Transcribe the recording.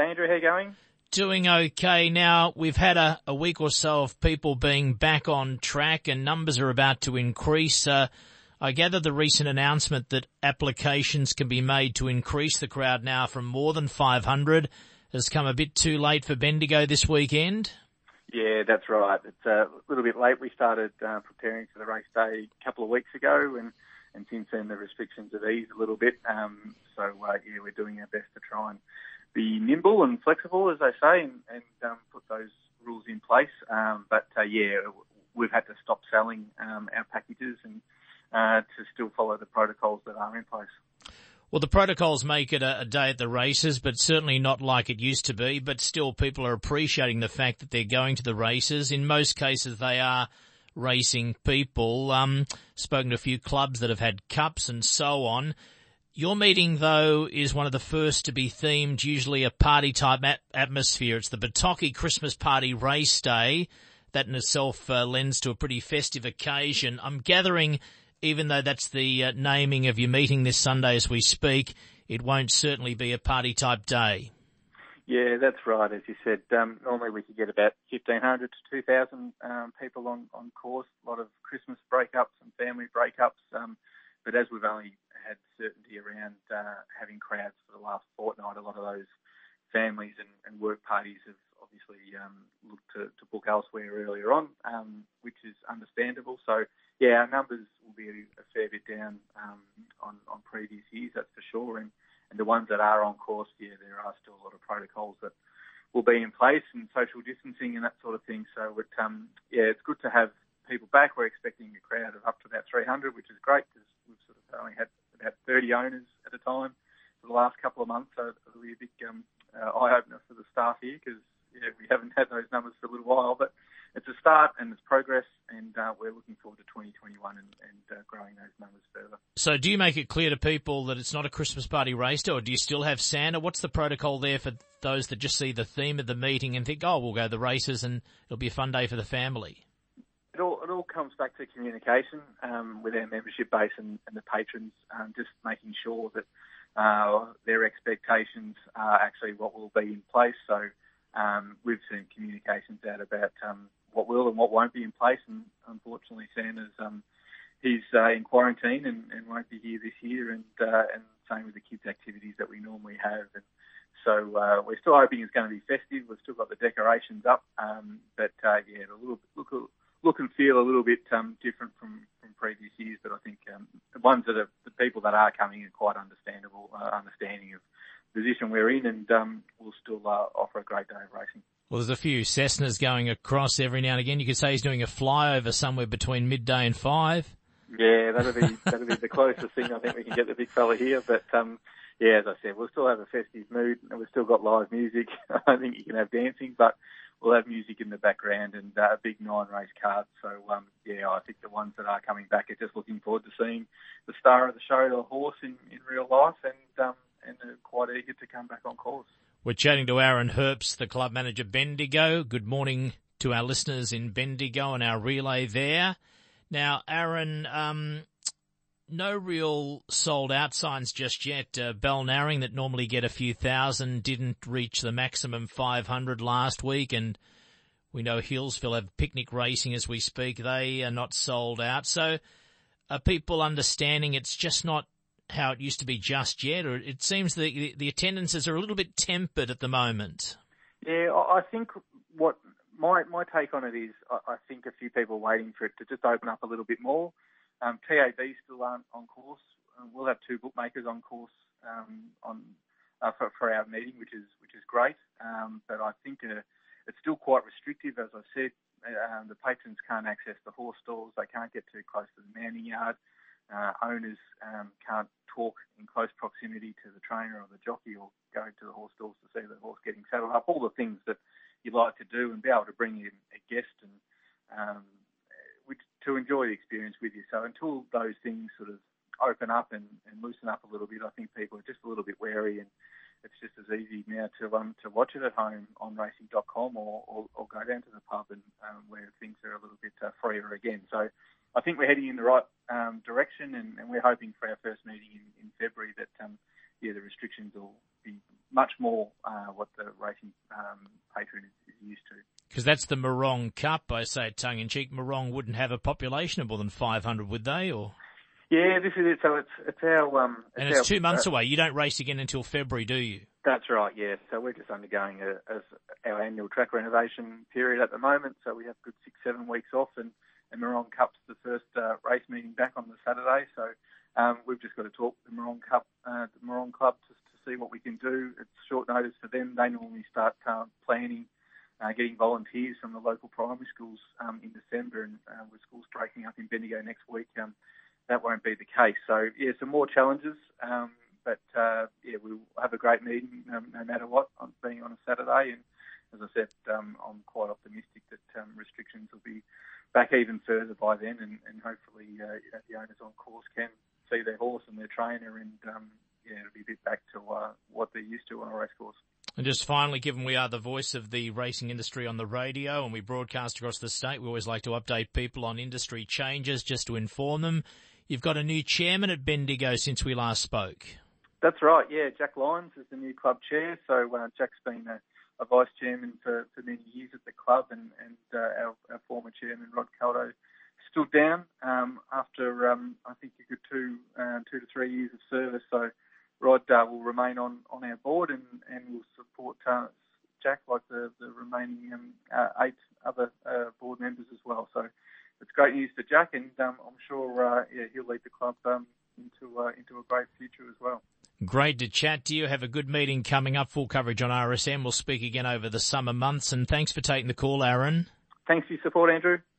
Andrew, how you going? Doing okay. Now, we've had a, a week or so of people being back on track and numbers are about to increase. Uh, I gather the recent announcement that applications can be made to increase the crowd now from more than 500 has come a bit too late for Bendigo this weekend. Yeah, that's right. It's a little bit late. We started uh, preparing for the race day a couple of weeks ago, and, and since then the restrictions have eased a little bit. Um, so uh, yeah, we're doing our best to try and be nimble and flexible, as they say, and, and um, put those rules in place. Um, but uh, yeah, we've had to stop selling um, our packages and uh, to still follow the protocols that are in place. Well, the protocols make it a, a, day at the races, but certainly not like it used to be. But still, people are appreciating the fact that they're going to the races. In most cases, they are racing people. Um, spoken to a few clubs that have had cups and so on. Your meeting, though, is one of the first to be themed, usually a party type at- atmosphere. It's the Batocchi Christmas Party Race Day. That in itself uh, lends to a pretty festive occasion. I'm gathering even though that's the uh, naming of your meeting this Sunday as we speak, it won't certainly be a party type day. Yeah, that's right. As you said, um, normally we could get about 1,500 to 2,000 um, people on, on course, a lot of Christmas breakups and family breakups. Um, but as we've only had certainty around uh, having crowds for the last fortnight, a lot of those families and, and work parties have obviously um, looked to, to, book elsewhere earlier on, um, which is understandable. So yeah, our numbers will be a fair bit down um, on, on previous years, that's for sure. And, and the ones that are on course, yeah, there are still a lot of protocols that will be in place and social distancing and that sort of thing. So, it, um, yeah, it's good to have people back. We're expecting a crowd of up to about 300, which is great because we've sort of only had about 30 owners at a time for the last couple of months. So it'll be a big um, uh, eye opener for the staff here because yeah, we haven't had those numbers for a little while. But it's a start and it's progress, and uh, we're looking forward to 2021 and, and uh, growing those numbers further. So, do you make it clear to people that it's not a Christmas party race or do you still have Santa? What's the protocol there for those that just see the theme of the meeting and think, "Oh, we'll go to the races and it'll be a fun day for the family"? It all, it all comes back to communication um, with our membership base and, and the patrons, um, just making sure that uh, their expectations are actually what will be in place. So um, we've seen communications out about um, what will and what won't be in place. And unfortunately, Santa's um, he's uh, in quarantine and, and, won't be here this year. And uh, and same with the kids' activities that we normally have. And so uh, we're still hoping it's going to be festive. We've still got the decorations up, um, but uh, yeah, a little look look and feel a little bit um, different from, from previous years. But I think um, the ones that are the people that are coming are quite understandable, uh, understanding of the position we're in, and um, we'll still uh, offer a great day of racing. Well, there's a few Cessnas going across every now and again. You could say he's doing a flyover somewhere between midday and five. Yeah, that'll be that'll be the closest thing I think we can get the big fella here. But um, yeah, as I said, we'll still have a festive mood, and we've still got live music. I don't think you can have dancing, but we'll have music in the background and uh, a big nine race card. So um, yeah, I think the ones that are coming back are just looking forward to seeing the star of the show, the horse, in, in real life, and um, and are quite eager to come back on course. We're chatting to Aaron Herbst, the club manager Bendigo. Good morning to our listeners in Bendigo and our relay there. Now, Aaron, um, no real sold out signs just yet. Uh, Balnarring that normally get a few thousand didn't reach the maximum 500 last week and we know Healesville have picnic racing as we speak. They are not sold out. So are people understanding it's just not how it used to be just yet, or it seems the the attendances are a little bit tempered at the moment. Yeah, I think what my my take on it is, I, think a few people are waiting for it to just open up a little bit more. Um, TAB still aren't on course. Um, we'll have two bookmakers on course um, on uh, for, for, our meeting, which is which is great. Um, but I think uh, it's still quite restrictive, as I said. Uh, the patrons can't access the horse stalls. They can't get too close to the mounting yard. Uh, owners um, can't talk in close proximity to the trainer or the jockey or go to the horse stalls to see the horse getting saddled up, all the things that you like to do and be able to bring in a guest and um, to enjoy the experience with you. So until those things sort of open up and, and loosen up a little bit, I think people are just a little bit wary and it's just as easy now to um to watch it at home on racing.com or, or, or go down to the pub and um, where things are a little bit uh, freer again. So I think we're heading in the right um, direction, and, and, we're hoping for our first meeting in, in February that um, yeah, the restrictions will be much more uh, what the racing um, patron is, used to. Because that's the Marong Cup. I say tongue in cheek. Marong wouldn't have a population of more than 500, would they? Or yeah, this is it. So it's it's our um, it's and it's our, two months uh, away. You don't race again until February, do you? That's right. Yeah. So we're just undergoing a, a, our annual track renovation period at the moment. So we have good six seven weeks off, and and Marong Cup's the first uh, race meeting back on the Saturday. So um, we've just got to talk to the Marong Cup, uh, the Marong Club, to, to see what we can do. It's short notice for them. They normally start uh, planning getting volunteers from the local primary schools um, in December, and uh, with schools breaking up in Bendigo next week, um, that won't be the case. So yeah, some more challenges, um, but uh, yeah, we'll have a great meeting um, no matter what, on being on a Saturday. And as I said, um, I'm quite optimistic that um, restrictions will be back even further by then, and, and hopefully uh, the owners on course can see their horse and their trainer, and yeah, it'll be a bit back to uh, what they're used to on a race course. And just finally, given we are the voice of the racing industry on the radio and we broadcast across the state, we always like to update people on industry changes just to inform them. You've got a new chairman at Bendigo since we last spoke. That's right, yeah. Jack Lyons is the new club chair. So uh, Jack's been a, a, vice chairman for, for many years at the club and, and uh, our, our, former chairman, Rod Caldo, stood down um, after, um, I think, a good two, uh, two to three years of service. So Rod uh, will remain on, on our board and, and will support uh, Jack like the, the remaining um, uh, eight other uh, board members as well. So it's great news for Jack, and um, I'm sure uh, yeah, he'll lead the club um, into uh, into a great future as well. Great to chat to you. Have a good meeting coming up. Full coverage on RSN. We'll speak again over the summer months. And thanks for taking the call, Aaron. Thanks for your support, Andrew.